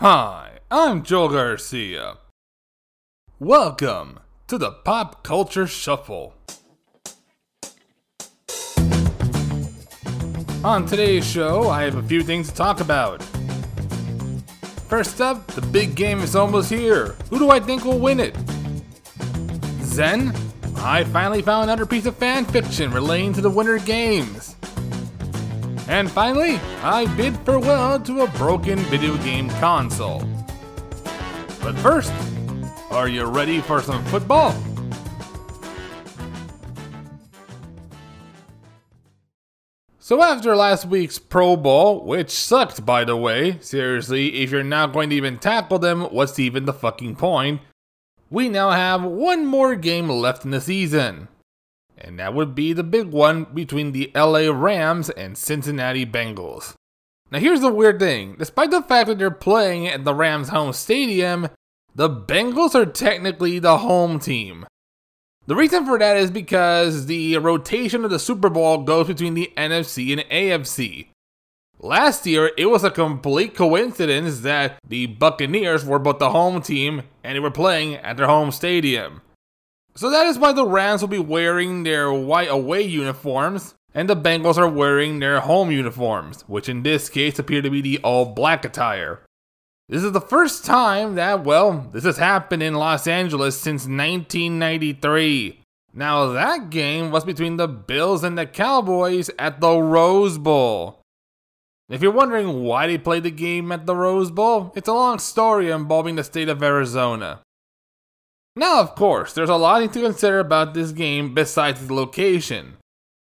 Hi, I'm Joel Garcia. Welcome to the Pop Culture Shuffle. On today's show, I have a few things to talk about. First up, the big game is almost here. Who do I think will win it? Zen? I finally found another piece of fan fiction relating to the Winter Games. And finally, I bid farewell to a broken video game console. But first, are you ready for some football? So after last week's Pro Bowl, which sucked by the way, seriously, if you're not going to even tackle them, what's even the fucking point? We now have one more game left in the season. And that would be the big one between the LA Rams and Cincinnati Bengals. Now here's the weird thing. Despite the fact that they're playing at the Rams home stadium, the Bengals are technically the home team. The reason for that is because the rotation of the Super Bowl goes between the NFC and AFC. Last year, it was a complete coincidence that the Buccaneers were both the home team and they were playing at their home stadium. So that is why the Rams will be wearing their white away uniforms and the Bengals are wearing their home uniforms, which in this case appear to be the all black attire. This is the first time that, well, this has happened in Los Angeles since 1993. Now, that game was between the Bills and the Cowboys at the Rose Bowl. If you're wondering why they played the game at the Rose Bowl, it's a long story involving the state of Arizona. Now, of course, there's a lot to consider about this game besides its location.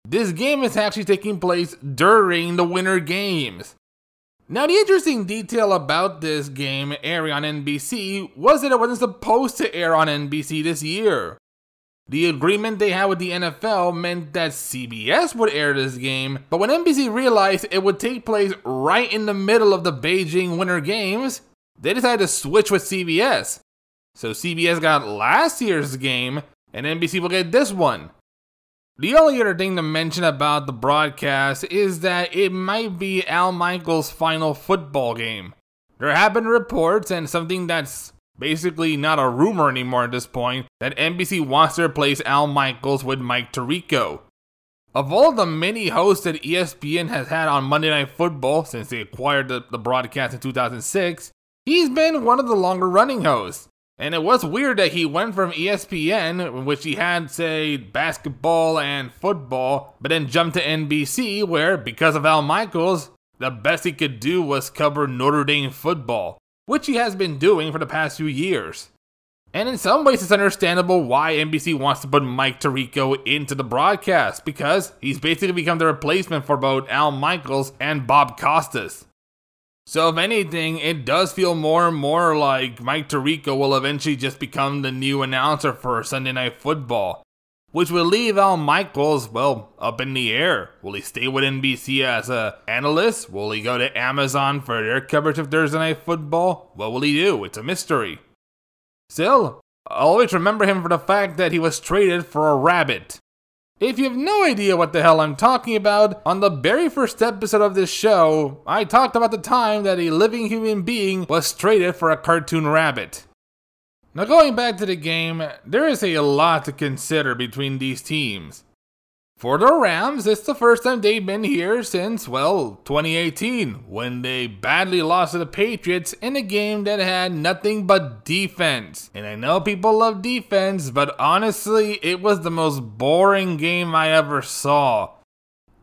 This game is actually taking place during the Winter Games. Now, the interesting detail about this game airing on NBC was that it wasn't supposed to air on NBC this year. The agreement they had with the NFL meant that CBS would air this game, but when NBC realized it would take place right in the middle of the Beijing Winter Games, they decided to switch with CBS. So CBS got last year's game, and NBC will get this one. The only other thing to mention about the broadcast is that it might be Al Michaels' final football game. There have been reports, and something that's basically not a rumor anymore at this point, that NBC wants to replace Al Michaels with Mike Tirico. Of all the many hosts that ESPN has had on Monday Night Football since they acquired the, the broadcast in 2006, he's been one of the longer running hosts. And it was weird that he went from ESPN, which he had, say, basketball and football, but then jumped to NBC, where, because of Al Michaels, the best he could do was cover Notre Dame football, which he has been doing for the past few years. And in some ways, it's understandable why NBC wants to put Mike Tirico into the broadcast, because he's basically become the replacement for both Al Michaels and Bob Costas. So, if anything, it does feel more and more like Mike Tirico will eventually just become the new announcer for Sunday Night Football, which will leave Al Michaels, well, up in the air. Will he stay with NBC as an analyst? Will he go to Amazon for their coverage of Thursday Night Football? What will he do? It's a mystery. Still, I'll always remember him for the fact that he was traded for a rabbit. If you have no idea what the hell I'm talking about, on the very first episode of this show, I talked about the time that a living human being was traded for a cartoon rabbit. Now, going back to the game, there is a lot to consider between these teams. For the Rams, it's the first time they've been here since, well, 2018, when they badly lost to the Patriots in a game that had nothing but defense. And I know people love defense, but honestly, it was the most boring game I ever saw.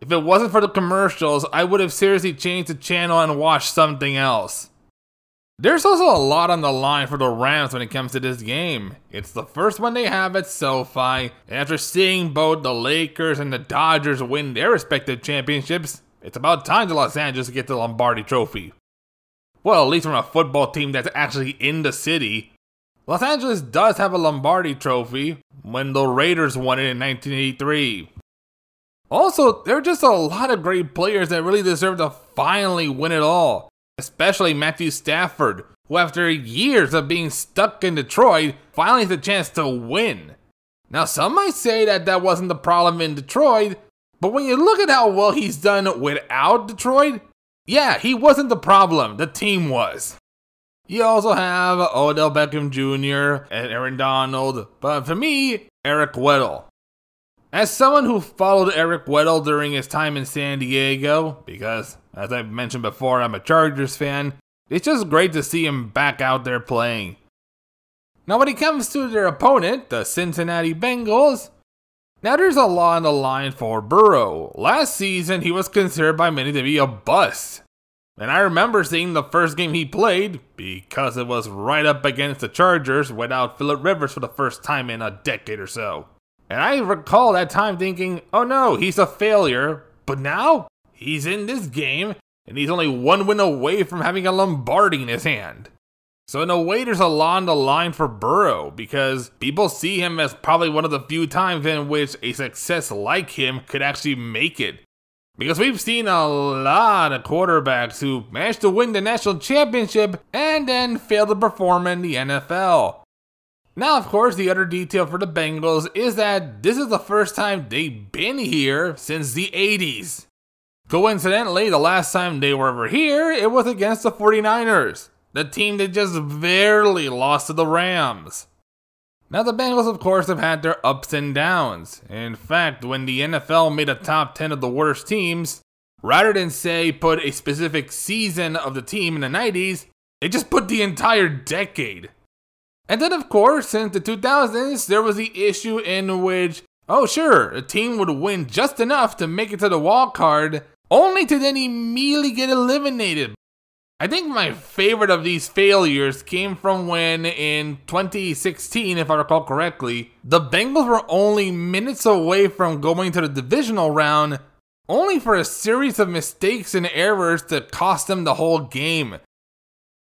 If it wasn't for the commercials, I would have seriously changed the channel and watched something else. There's also a lot on the line for the Rams when it comes to this game. It's the first one they have at SoFi, and after seeing both the Lakers and the Dodgers win their respective championships, it's about time to Los Angeles get the Lombardi Trophy. Well, at least from a football team that's actually in the city. Los Angeles does have a Lombardi Trophy when the Raiders won it in 1983. Also, there are just a lot of great players that really deserve to finally win it all especially Matthew Stafford, who, after years of being stuck in Detroit, finally has a chance to win. Now, some might say that that wasn't the problem in Detroit, but when you look at how well he's done without Detroit, yeah, he wasn't the problem, the team was. You also have Odell Beckham Jr. and Aaron Donald, but for me, Eric Weddle. As someone who followed Eric Weddle during his time in San Diego, because as I've mentioned before, I'm a Chargers fan, it's just great to see him back out there playing. Now, when it comes to their opponent, the Cincinnati Bengals, now there's a lot on the line for Burrow. Last season, he was considered by many to be a bust. And I remember seeing the first game he played, because it was right up against the Chargers without Philip Rivers for the first time in a decade or so. And I recall that time thinking, oh no, he's a failure. But now, he's in this game, and he's only one win away from having a Lombardi in his hand. So in a way, there's a lot on the line for Burrow, because people see him as probably one of the few times in which a success like him could actually make it. Because we've seen a lot of quarterbacks who managed to win the national championship and then fail to perform in the NFL. Now, of course, the other detail for the Bengals is that this is the first time they've been here since the 80s. Coincidentally, the last time they were ever here, it was against the 49ers, the team that just barely lost to the Rams. Now, the Bengals, of course, have had their ups and downs. In fact, when the NFL made a top 10 of the worst teams, rather than say put a specific season of the team in the 90s, they just put the entire decade. And then, of course, since the 2000s, there was the issue in which, oh, sure, a team would win just enough to make it to the wild card, only to then immediately get eliminated. I think my favorite of these failures came from when, in 2016, if I recall correctly, the Bengals were only minutes away from going to the divisional round, only for a series of mistakes and errors to cost them the whole game.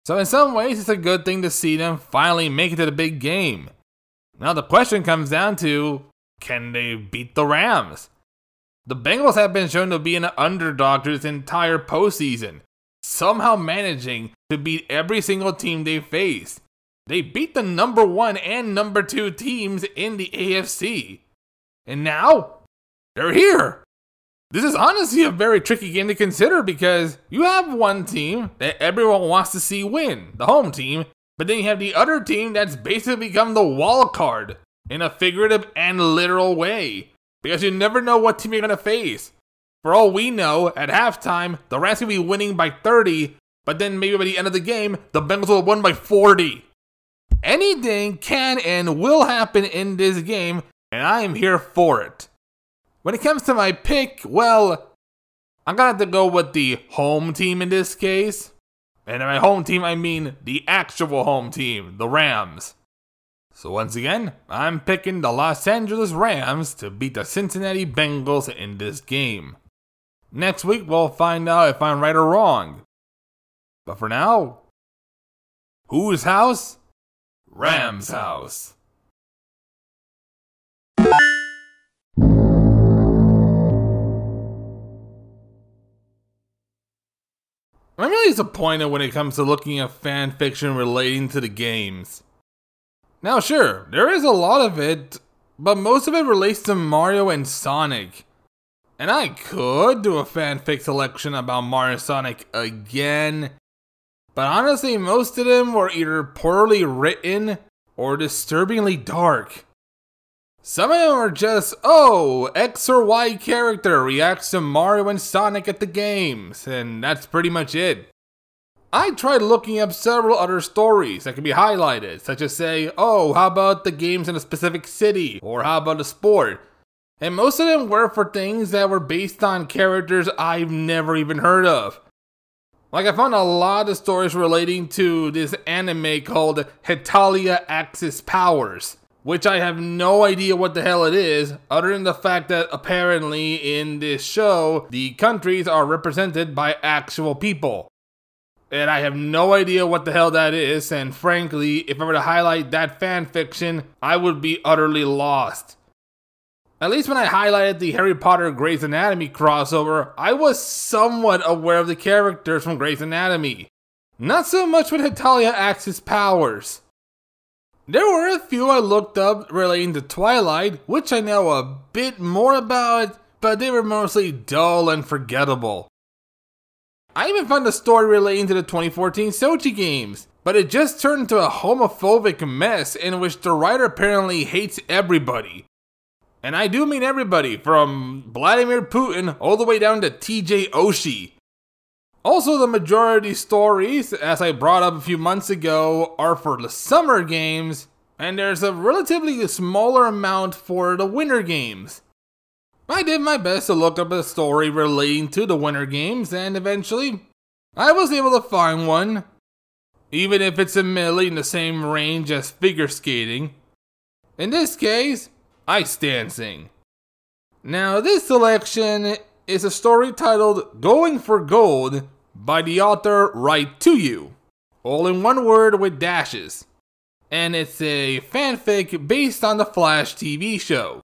So, in some ways, it's a good thing to see them finally make it to the big game. Now, the question comes down to can they beat the Rams? The Bengals have been shown to be an underdog through this entire postseason, somehow managing to beat every single team they faced. They beat the number one and number two teams in the AFC. And now, they're here. This is honestly a very tricky game to consider because you have one team that everyone wants to see win, the home team, but then you have the other team that's basically become the wall card in a figurative and literal way because you never know what team you're going to face. For all we know, at halftime, the Rams could be winning by 30, but then maybe by the end of the game, the Bengals will have won by 40. Anything can and will happen in this game, and I am here for it. When it comes to my pick, well, I'm gonna have to go with the home team in this case. And by home team, I mean the actual home team, the Rams. So once again, I'm picking the Los Angeles Rams to beat the Cincinnati Bengals in this game. Next week, we'll find out if I'm right or wrong. But for now, whose house? Rams' house. I'm really disappointed when it comes to looking at fan fiction relating to the games. Now, sure, there is a lot of it, but most of it relates to Mario and Sonic. And I could do a fanfic selection about Mario Sonic again, but honestly, most of them were either poorly written or disturbingly dark. Some of them are just, oh, X or Y character reacts to Mario and Sonic at the games, and that's pretty much it. I tried looking up several other stories that could be highlighted, such as say, oh, how about the games in a specific city, or how about a sport? And most of them were for things that were based on characters I've never even heard of. Like I found a lot of stories relating to this anime called Hetalia Axis Powers which I have no idea what the hell it is, other than the fact that apparently in this show, the countries are represented by actual people. And I have no idea what the hell that is, and frankly, if I were to highlight that fan fiction, I would be utterly lost. At least when I highlighted the Harry Potter Grey's Anatomy crossover, I was somewhat aware of the characters from Grey's Anatomy. Not so much with Hetalia Axis powers. There were a few I looked up relating to Twilight, which I know a bit more about, but they were mostly dull and forgettable. I even found a story relating to the 2014 Sochi games, but it just turned into a homophobic mess in which the writer apparently hates everybody. And I do mean everybody, from Vladimir Putin all the way down to TJ Oshie. Also, the majority stories, as I brought up a few months ago, are for the summer games, and there's a relatively smaller amount for the winter games. I did my best to look up a story relating to the winter games, and eventually, I was able to find one. Even if it's admittedly in the same range as figure skating. In this case, ice dancing. Now, this selection is a story titled Going for Gold by the author Write to You, all in one word with dashes. And it's a fanfic based on the Flash TV show.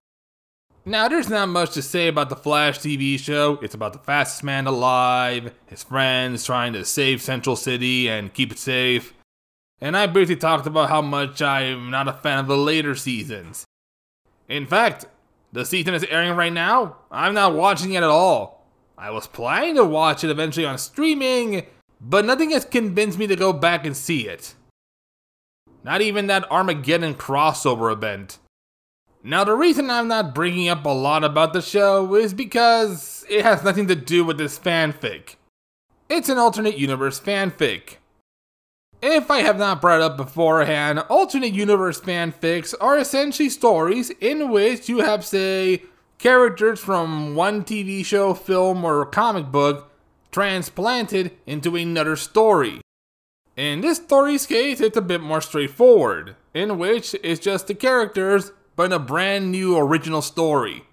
Now, there's not much to say about the Flash TV show. It's about the fastest man alive, his friends trying to save Central City and keep it safe. And I briefly talked about how much I'm not a fan of the later seasons. In fact, the season is airing right now. I'm not watching it at all. I was planning to watch it eventually on streaming, but nothing has convinced me to go back and see it. Not even that Armageddon crossover event. Now, the reason I'm not bringing up a lot about the show is because it has nothing to do with this fanfic. It's an alternate universe fanfic. If I have not brought up beforehand, alternate universe fanfics are essentially stories in which you have, say, characters from one TV show, film, or comic book transplanted into another story. In this story's case, it's a bit more straightforward, in which it's just the characters but in a brand new original story.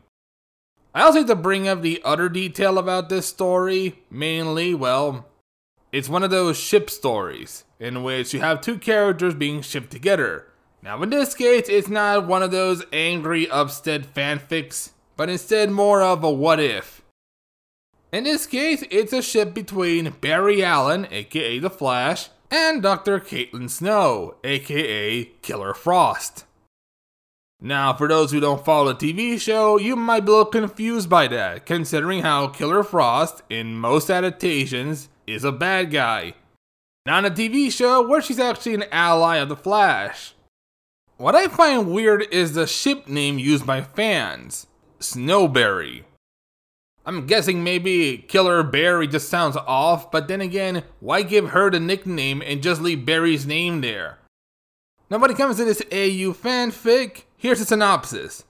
I also have to bring up the other detail about this story, mainly, well, it's one of those ship stories, in which you have two characters being shipped together. Now, in this case, it's not one of those angry Upstead fanfics, but instead more of a what if. In this case, it's a ship between Barry Allen, aka The Flash, and Dr. Caitlin Snow, aka Killer Frost. Now, for those who don't follow the TV show, you might be a little confused by that, considering how Killer Frost, in most adaptations, is a bad guy. Not in a TV show where she's actually an ally of the Flash. What I find weird is the ship name used by fans SnowBarry. I'm guessing maybe Killer Barry just sounds off, but then again, why give her the nickname and just leave Barry's name there? Now, when it comes to this AU fanfic, here's a synopsis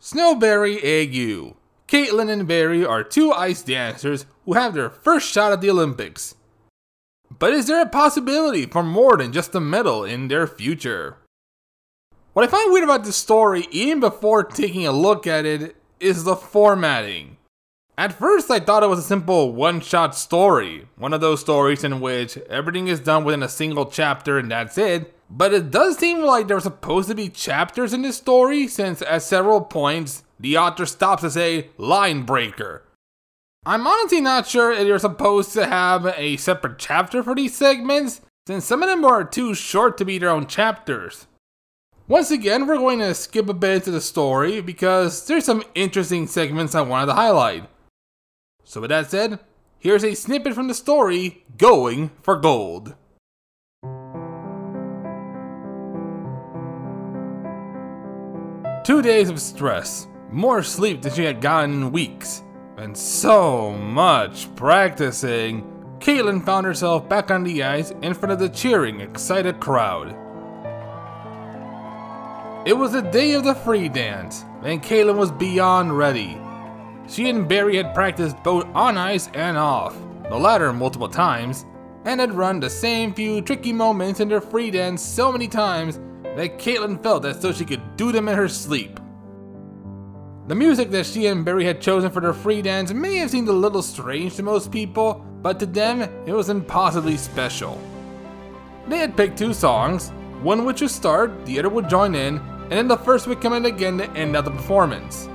SnowBarry AU. Caitlin and Barry are two ice dancers who have their first shot at the Olympics. But is there a possibility for more than just a medal in their future? What I find weird about this story, even before taking a look at it, is the formatting. At first, I thought it was a simple one shot story, one of those stories in which everything is done within a single chapter and that's it. But it does seem like there are supposed to be chapters in this story, since at several points, the author stops to say line breaker. I'm honestly not sure if you're supposed to have a separate chapter for these segments, since some of them are too short to be their own chapters. Once again, we're going to skip a bit into the story because there's some interesting segments I wanted to highlight. So, with that said, here's a snippet from the story Going for Gold. Two days of stress, more sleep than she had gotten in weeks, and so much practicing. Caitlin found herself back on the ice in front of the cheering, excited crowd. It was the day of the free dance, and Caitlin was beyond ready. She and Barry had practiced both on ice and off, the latter multiple times, and had run the same few tricky moments in their free dance so many times that Caitlin felt as though she could do them in her sleep. The music that she and Barry had chosen for their free dance may have seemed a little strange to most people, but to them, it was impossibly special. They had picked two songs, one would start, the other would join in, and then the first would come in again to end out the performance.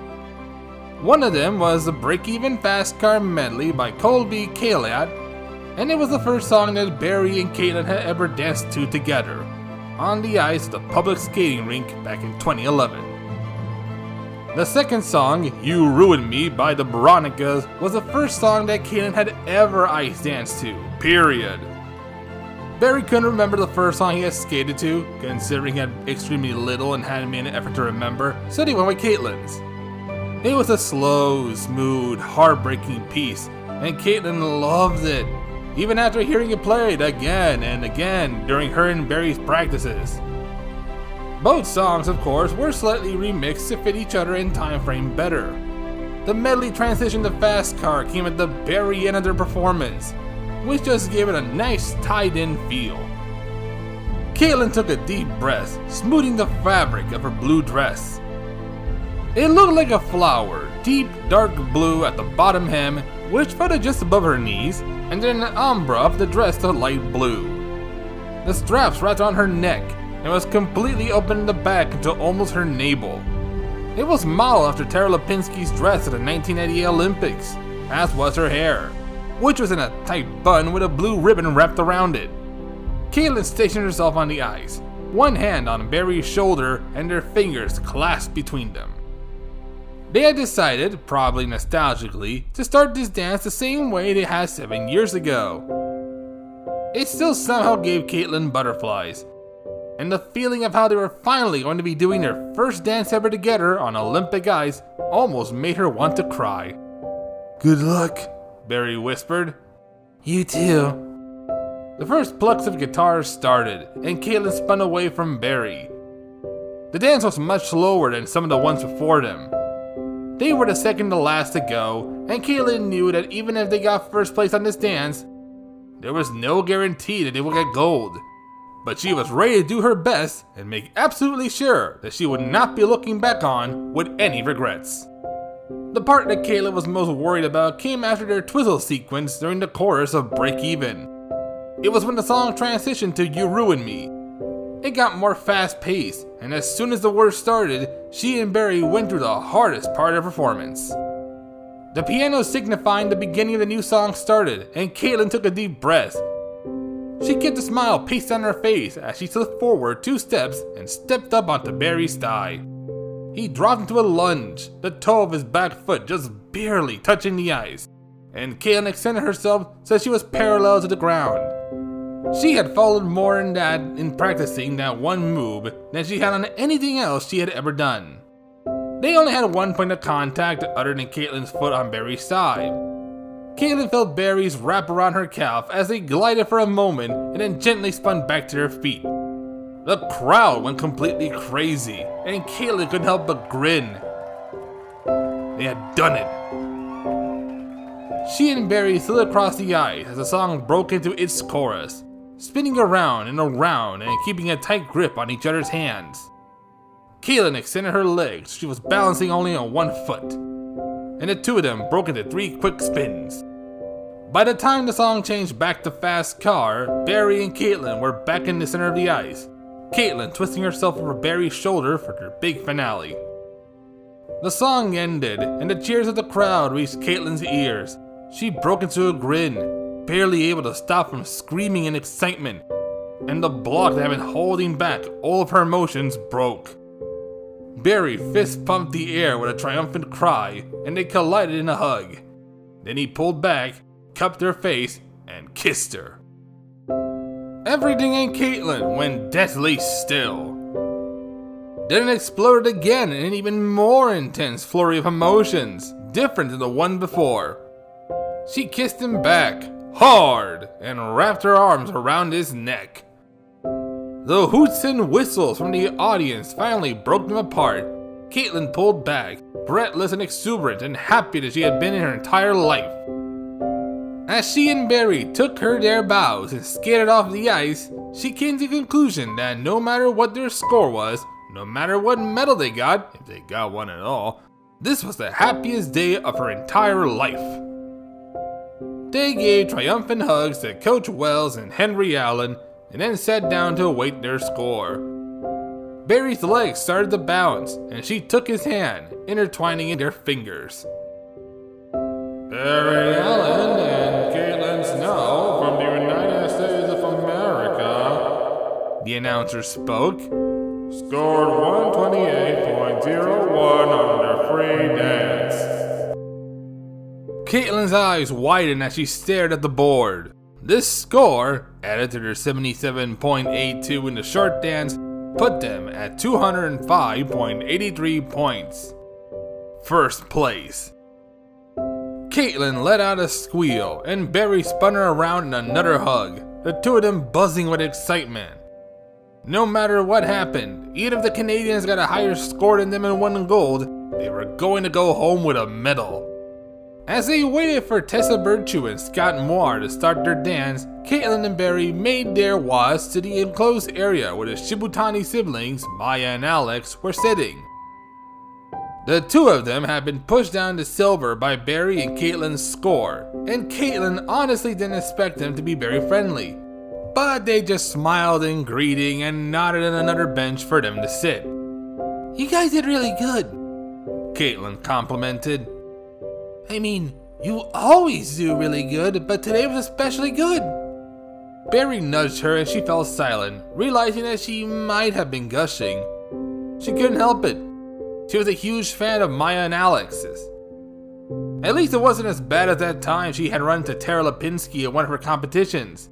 One of them was the Break Even Fast Car Medley by Colbie Caillat, and it was the first song that Barry and Caitlin had ever danced to together on the ice at the public skating rink back in 2011. The second song, You Ruined Me by the Veronicas, was the first song that Caitlin had ever ice danced to, period. Barry couldn't remember the first song he had skated to, considering he had extremely little and hadn't made an effort to remember, so he went with Caitlin's. It was a slow, smooth, heartbreaking piece, and Caitlin loved it, even after hearing it played again and again during her and Barry's practices. Both songs, of course, were slightly remixed to fit each other in time frame better. The medley transition to Fast Car came at the very end of their performance, which just gave it a nice tied-in feel. Caitlin took a deep breath, smoothing the fabric of her blue dress. It looked like a flower, deep dark blue at the bottom hem, which floated just above her knees, and then an ombre of the dress to light blue. The straps wrapped on her neck and was completely open in the back until almost her navel. It was modeled after Tara Lipinski's dress at the 1988 Olympics, as was her hair which was in a tight bun with a blue ribbon wrapped around it. Caitlin stationed herself on the ice, one hand on Barry's shoulder and their fingers clasped between them. They had decided, probably nostalgically, to start this dance the same way they had seven years ago. It still somehow gave Caitlin butterflies, and the feeling of how they were finally going to be doing their first dance ever together on Olympic ice almost made her want to cry. Good luck, Barry whispered. You too. The first plucks of guitars started, and Caitlin spun away from Barry. The dance was much slower than some of the ones before them. They were the second to last to go, and Caitlin knew that even if they got first place on this dance, there was no guarantee that they would get gold. But she was ready to do her best and make absolutely sure that she would not be looking back on with any regrets. The part that Kayla was most worried about came after their twizzle sequence during the chorus of Break Even. It was when the song transitioned to You Ruin Me. It got more fast paced, and as soon as the words started, she and Barry went through the hardest part of performance. The piano signifying the beginning of the new song started, and Caitlin took a deep breath. She kept a smile pasted on her face as she slipped forward two steps and stepped up onto Barry's thigh. He dropped into a lunge, the toe of his back foot just barely touching the ice, and Caitlin extended herself so she was parallel to the ground. She had followed more in that in practicing that one move than she had on anything else she had ever done. They only had one point of contact other than Caitlin's foot on Barry's side. Caitlin felt Barry's wrap around her calf as they glided for a moment and then gently spun back to their feet. The crowd went completely crazy, and Caitlin couldn't help but grin. They had done it. She and Barry slid across the ice as the song broke into its chorus, spinning around and around and keeping a tight grip on each other's hands. Caitlin extended her legs, she was balancing only on one foot, and the two of them broke into three quick spins. By the time the song changed back to Fast Car, Barry and Caitlin were back in the center of the ice, Caitlin twisting herself over Barry's shoulder for their big finale. The song ended, and the cheers of the crowd reached Caitlin's ears. She broke into a grin, barely able to stop from screaming in excitement, and the block that had been holding back all of her emotions broke. Barry fist pumped the air with a triumphant cry, and they collided in a hug. Then he pulled back, cupped her face, and kissed her. Everything in Caitlin went deathly still. Then it exploded again in an even more intense flurry of emotions, different than the one before. She kissed him back, hard, and wrapped her arms around his neck. The hoots and whistles from the audience finally broke them apart. Caitlin pulled back, breathless and exuberant and happy as she had been in her entire life. As she and Barry took her their bows and skated off the ice, she came to the conclusion that no matter what their score was, no matter what medal they got, if they got one at all, this was the happiest day of her entire life. They gave triumphant hugs to Coach Wells and Henry Allen and then sat down to await their score. Barry's legs started to bounce, and she took his hand, intertwining in their fingers. Barry Allen the announcer spoke, scored 128.01 on their free dance. Caitlin's eyes widened as she stared at the board. This score, added to their 77.82 in the short dance, put them at 205.83 points. First place. Caitlin let out a squeal, and Barry spun her around in another hug, the two of them buzzing with excitement. No matter what happened, even if the Canadians got a higher score than them and won in gold, they were going to go home with a medal. As they waited for Tessa Virtue and Scott Moir to start their dance, Caitlin and Barry made their was to the enclosed area where the Shibutani siblings, Maya and Alex, were sitting. The two of them had been pushed down to silver by Barry and Caitlin's score, and Caitlin honestly didn't expect them to be very friendly. But they just smiled in greeting and nodded at another bench for them to sit. You guys did really good, Caitlin complimented. I mean, you always do really good, but today was especially good. Barry nudged her and she fell silent, realizing that she might have been gushing. She couldn't help it. She was a huge fan of Maya and Alex's. At least it wasn't as bad as that time she had run into Tara Lipinski at one of her competitions.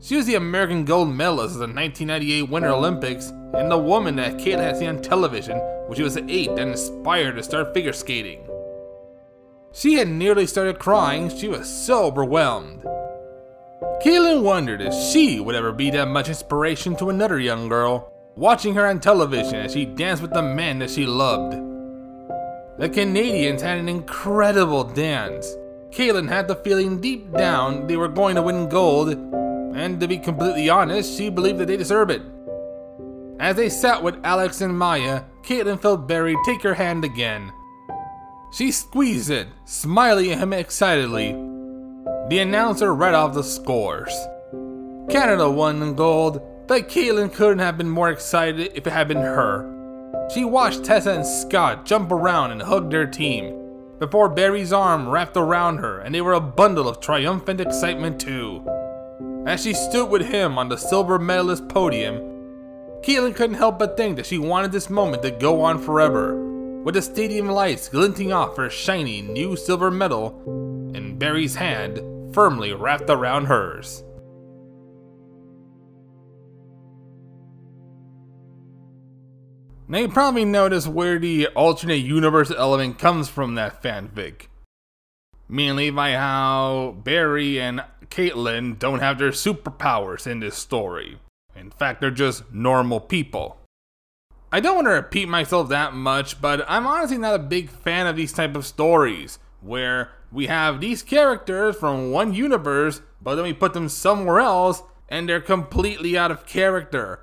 She was the American gold medalist of the 1998 Winter Olympics and the woman that Kate had seen on television when she was eight that inspired her to start figure skating. She had nearly started crying, she was so overwhelmed. Caitlin wondered if she would ever be that much inspiration to another young girl, watching her on television as she danced with the men that she loved. The Canadians had an incredible dance. Caitlin had the feeling deep down they were going to win gold, and to be completely honest, she believed that they deserved it. As they sat with Alex and Maya, Caitlin felt Barry take her hand again. She squeezed it, smiling at him excitedly. The announcer read off the scores. Canada won in gold, but Caitlin couldn't have been more excited if it had been her. She watched Tessa and Scott jump around and hug their team, before Barry's arm wrapped around her and they were a bundle of triumphant excitement too. As she stood with him on the silver medalist podium, Caitlin couldn't help but think that she wanted this moment to go on forever, with the stadium lights glinting off her shiny new silver medal and Barry's hand firmly wrapped around hers. Now you probably noticed where the alternate universe element comes from that fanfic. Mainly by how Barry and Caitlin don't have their superpowers in this story. In fact, they're just normal people. I don't want to repeat myself that much, but I'm honestly not a big fan of these type of stories where we have these characters from one universe, but then we put them somewhere else and they're completely out of character.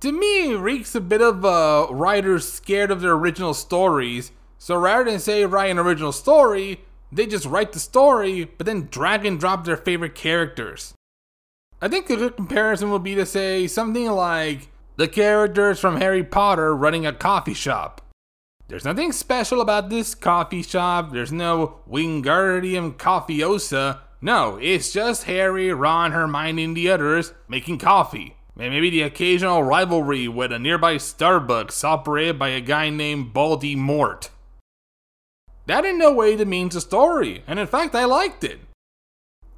To me, it reeks a bit of uh, writers scared of their original stories, so rather than say write an original story, they just write the story, but then drag and drop their favorite characters. I think a good comparison would be to say something like the characters from Harry Potter running a coffee shop. There's nothing special about this coffee shop, there's no Wingardium Coffeeosa. No, it's just Harry, Ron, Hermione, and the others making coffee. And maybe the occasional rivalry with a nearby Starbucks operated by a guy named Baldy Mort. That in no way demeans the story, and in fact, I liked it.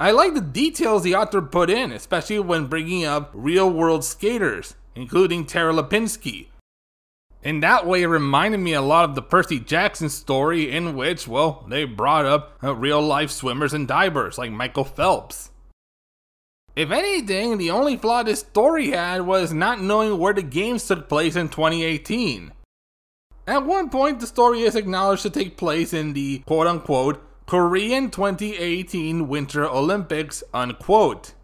I like the details the author put in, especially when bringing up real world skaters, including Tara Lipinski. In that way, it reminded me a lot of the Percy Jackson story, in which, well, they brought up uh, real life swimmers and divers like Michael Phelps. If anything, the only flaw this story had was not knowing where the games took place in 2018. At one point, the story is acknowledged to take place in the quote unquote Korean 2018 Winter Olympics, unquote.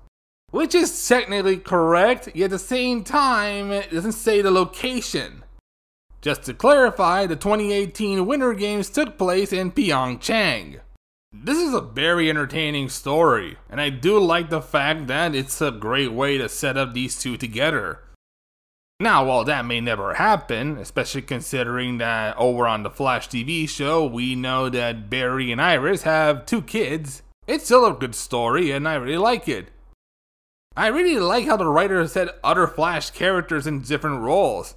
Which is technically correct, yet at the same time, it doesn't say the location. Just to clarify, the 2018 Winter Games took place in Pyeongchang. This is a very entertaining story, and I do like the fact that it's a great way to set up these two together. Now, while that may never happen, especially considering that over on the Flash TV show, we know that Barry and Iris have two kids, it's still a good story and I really like it. I really like how the writer set other Flash characters in different roles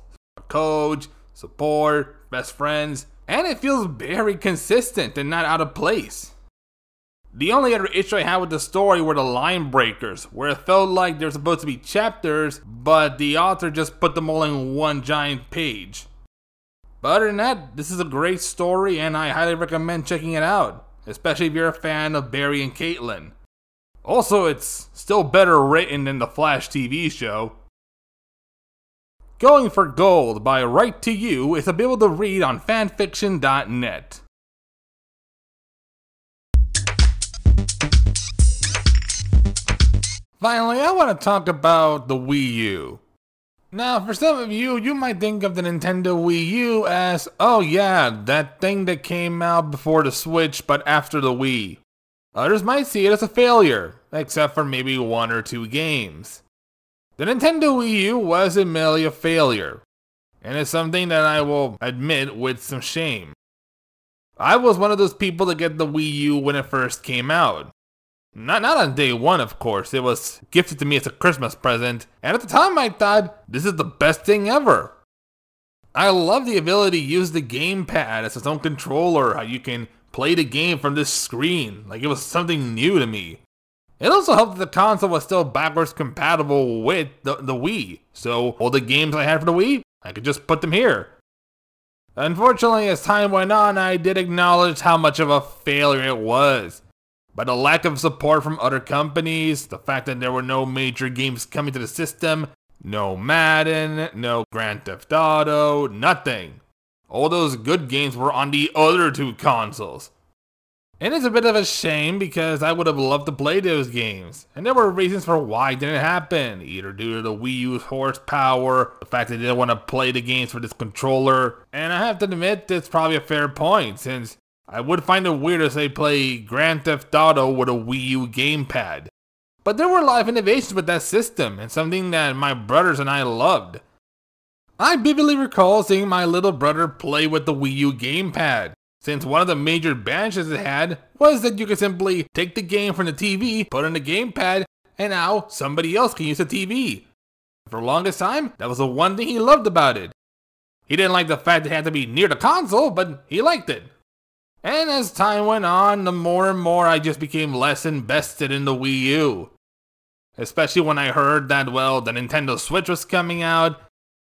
coach, support, best friends, and it feels very consistent and not out of place. The only other issue I had with the story were the line breakers, where it felt like there were supposed to be chapters, but the author just put them all in one giant page. But other than that, this is a great story and I highly recommend checking it out, especially if you're a fan of Barry and Caitlin. Also, it's still better written than the Flash TV show. Going for Gold by Write to You is available to read on fanfiction.net. Finally, I want to talk about the Wii U. Now, for some of you, you might think of the Nintendo Wii U as, oh yeah, that thing that came out before the Switch but after the Wii. Others might see it as a failure, except for maybe one or two games. The Nintendo Wii U was admittedly a failure, and it's something that I will admit with some shame. I was one of those people to get the Wii U when it first came out. Not, not on day one, of course. It was gifted to me as a Christmas present, and at the time I thought, this is the best thing ever. I love the ability to use the gamepad as its own controller, how you can play the game from this screen, like it was something new to me. It also helped that the console was still backwards compatible with the, the Wii, so all the games I had for the Wii, I could just put them here. Unfortunately, as time went on, I did acknowledge how much of a failure it was. By the lack of support from other companies, the fact that there were no major games coming to the system, no Madden, no Grand Theft Auto, nothing. All those good games were on the other two consoles. And it's a bit of a shame because I would have loved to play those games. And there were reasons for why it didn't happen, either due to the Wii U's horsepower, the fact that they didn't want to play the games for this controller. And I have to admit, that's probably a fair point, since I would find it weird if they play Grand Theft Auto with a Wii U gamepad. But there were a lot of innovations with that system, and something that my brothers and I loved. I vividly recall seeing my little brother play with the Wii U gamepad, since one of the major advantages it had was that you could simply take the game from the TV, put in the gamepad, and now somebody else can use the TV. For the longest time, that was the one thing he loved about it. He didn't like the fact it had to be near the console, but he liked it. And as time went on, the more and more I just became less invested in the Wii U. Especially when I heard that, well, the Nintendo Switch was coming out,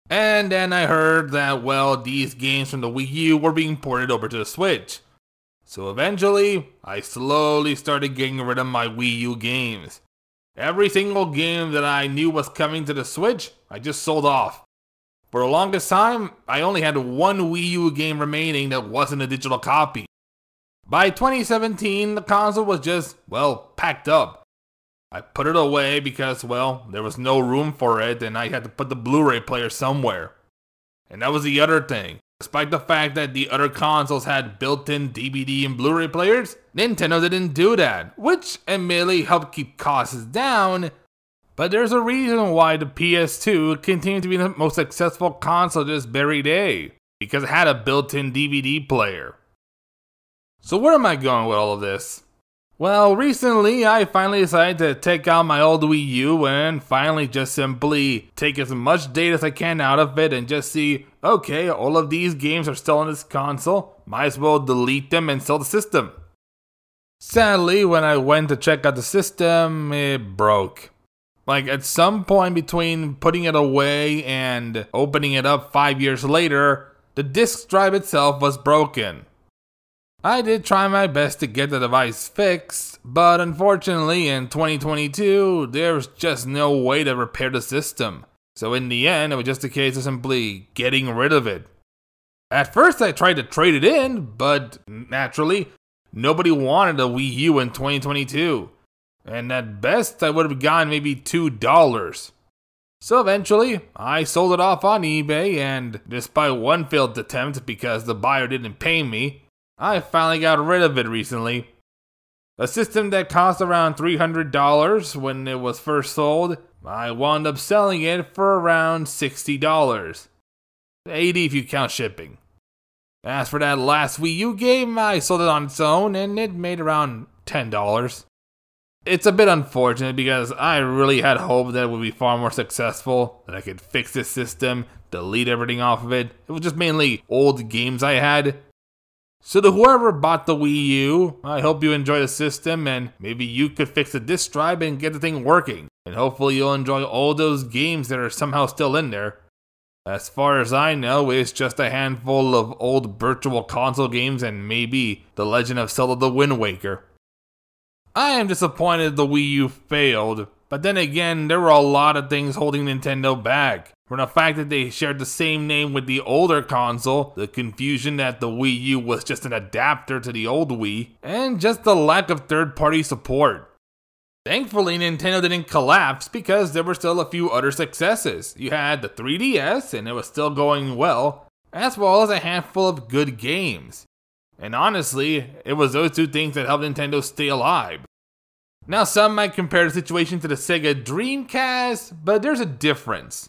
and then I heard that, well, these games from the Wii U were being ported over to the Switch. So eventually, I slowly started getting rid of my Wii U games. Every single game that I knew was coming to the Switch, I just sold off. For the longest time, I only had one Wii U game remaining that wasn't a digital copy. By 2017, the console was just, well, packed up. I put it away because, well, there was no room for it and I had to put the Blu ray player somewhere. And that was the other thing. Despite the fact that the other consoles had built in DVD and Blu ray players, Nintendo didn't do that, which admittedly helped keep costs down. But there's a reason why the PS2 continued to be the most successful console this very day, because it had a built in DVD player. So where am I going with all of this? Well, recently I finally decided to take out my old Wii U and finally just simply take as much data as I can out of it and just see, okay, all of these games are still on this console, might as well delete them and sell the system. Sadly, when I went to check out the system, it broke. Like at some point between putting it away and opening it up five years later, the disk drive itself was broken. I did try my best to get the device fixed, but unfortunately in 2022, there's just no way to repair the system. So in the end, it was just a case of simply getting rid of it. At first, I tried to trade it in, but naturally, nobody wanted a Wii U in 2022. And at best, I would have gotten maybe $2. So eventually, I sold it off on eBay, and despite one failed attempt because the buyer didn't pay me, I finally got rid of it recently. A system that cost around $300 when it was first sold, I wound up selling it for around $60. 80 if you count shipping. As for that last Wii U game, I sold it on its own and it made around $10. It's a bit unfortunate because I really had hoped that it would be far more successful, that I could fix this system, delete everything off of it. It was just mainly old games I had, So to whoever bought the Wii U, I hope you enjoy the system and maybe you could fix the disk drive and get the thing working. And hopefully you'll enjoy all those games that are somehow still in there. As far as I know, it's just a handful of old virtual console games and maybe The Legend of Zelda The Wind Waker. I am disappointed the Wii U failed, but then again, there were a lot of things holding Nintendo back. From the fact that they shared the same name with the older console, the confusion that the Wii U was just an adapter to the old Wii, and just the lack of third party support. Thankfully, Nintendo didn't collapse because there were still a few other successes. You had the 3DS, and it was still going well, as well as a handful of good games. And honestly, it was those two things that helped Nintendo stay alive. Now, some might compare the situation to the Sega Dreamcast, but there's a difference.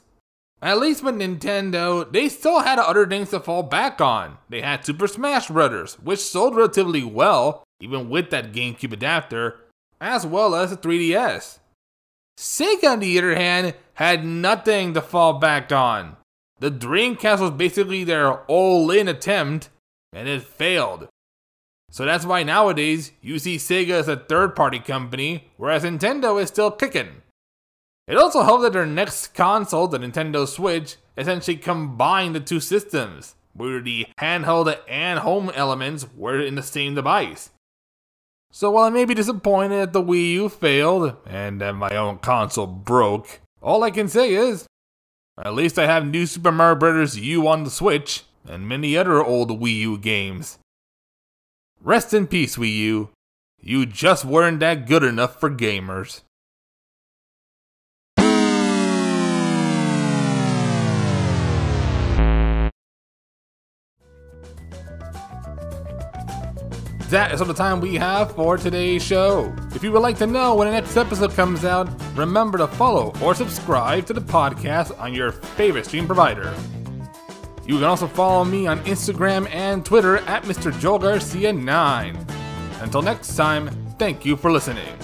At least with Nintendo, they still had other things to fall back on. They had Super Smash Bros., which sold relatively well, even with that GameCube adapter, as well as the 3DS. Sega, on the other hand, had nothing to fall back on. The Dreamcast was basically their all in attempt, and it failed. So that's why nowadays you see Sega as a third party company, whereas Nintendo is still kicking. It also helped that their next console, the Nintendo Switch, essentially combined the two systems, where the handheld and home elements were in the same device. So while I may be disappointed that the Wii U failed and that my own console broke, all I can say is, at least I have New Super Mario Bros. U on the Switch and many other old Wii U games. Rest in peace, Wii U. You just weren't that good enough for gamers. That is all the time we have for today's show. If you would like to know when the next episode comes out, remember to follow or subscribe to the podcast on your favorite stream provider. You can also follow me on Instagram and Twitter at Mr. Joel Garcia 9. Until next time, thank you for listening.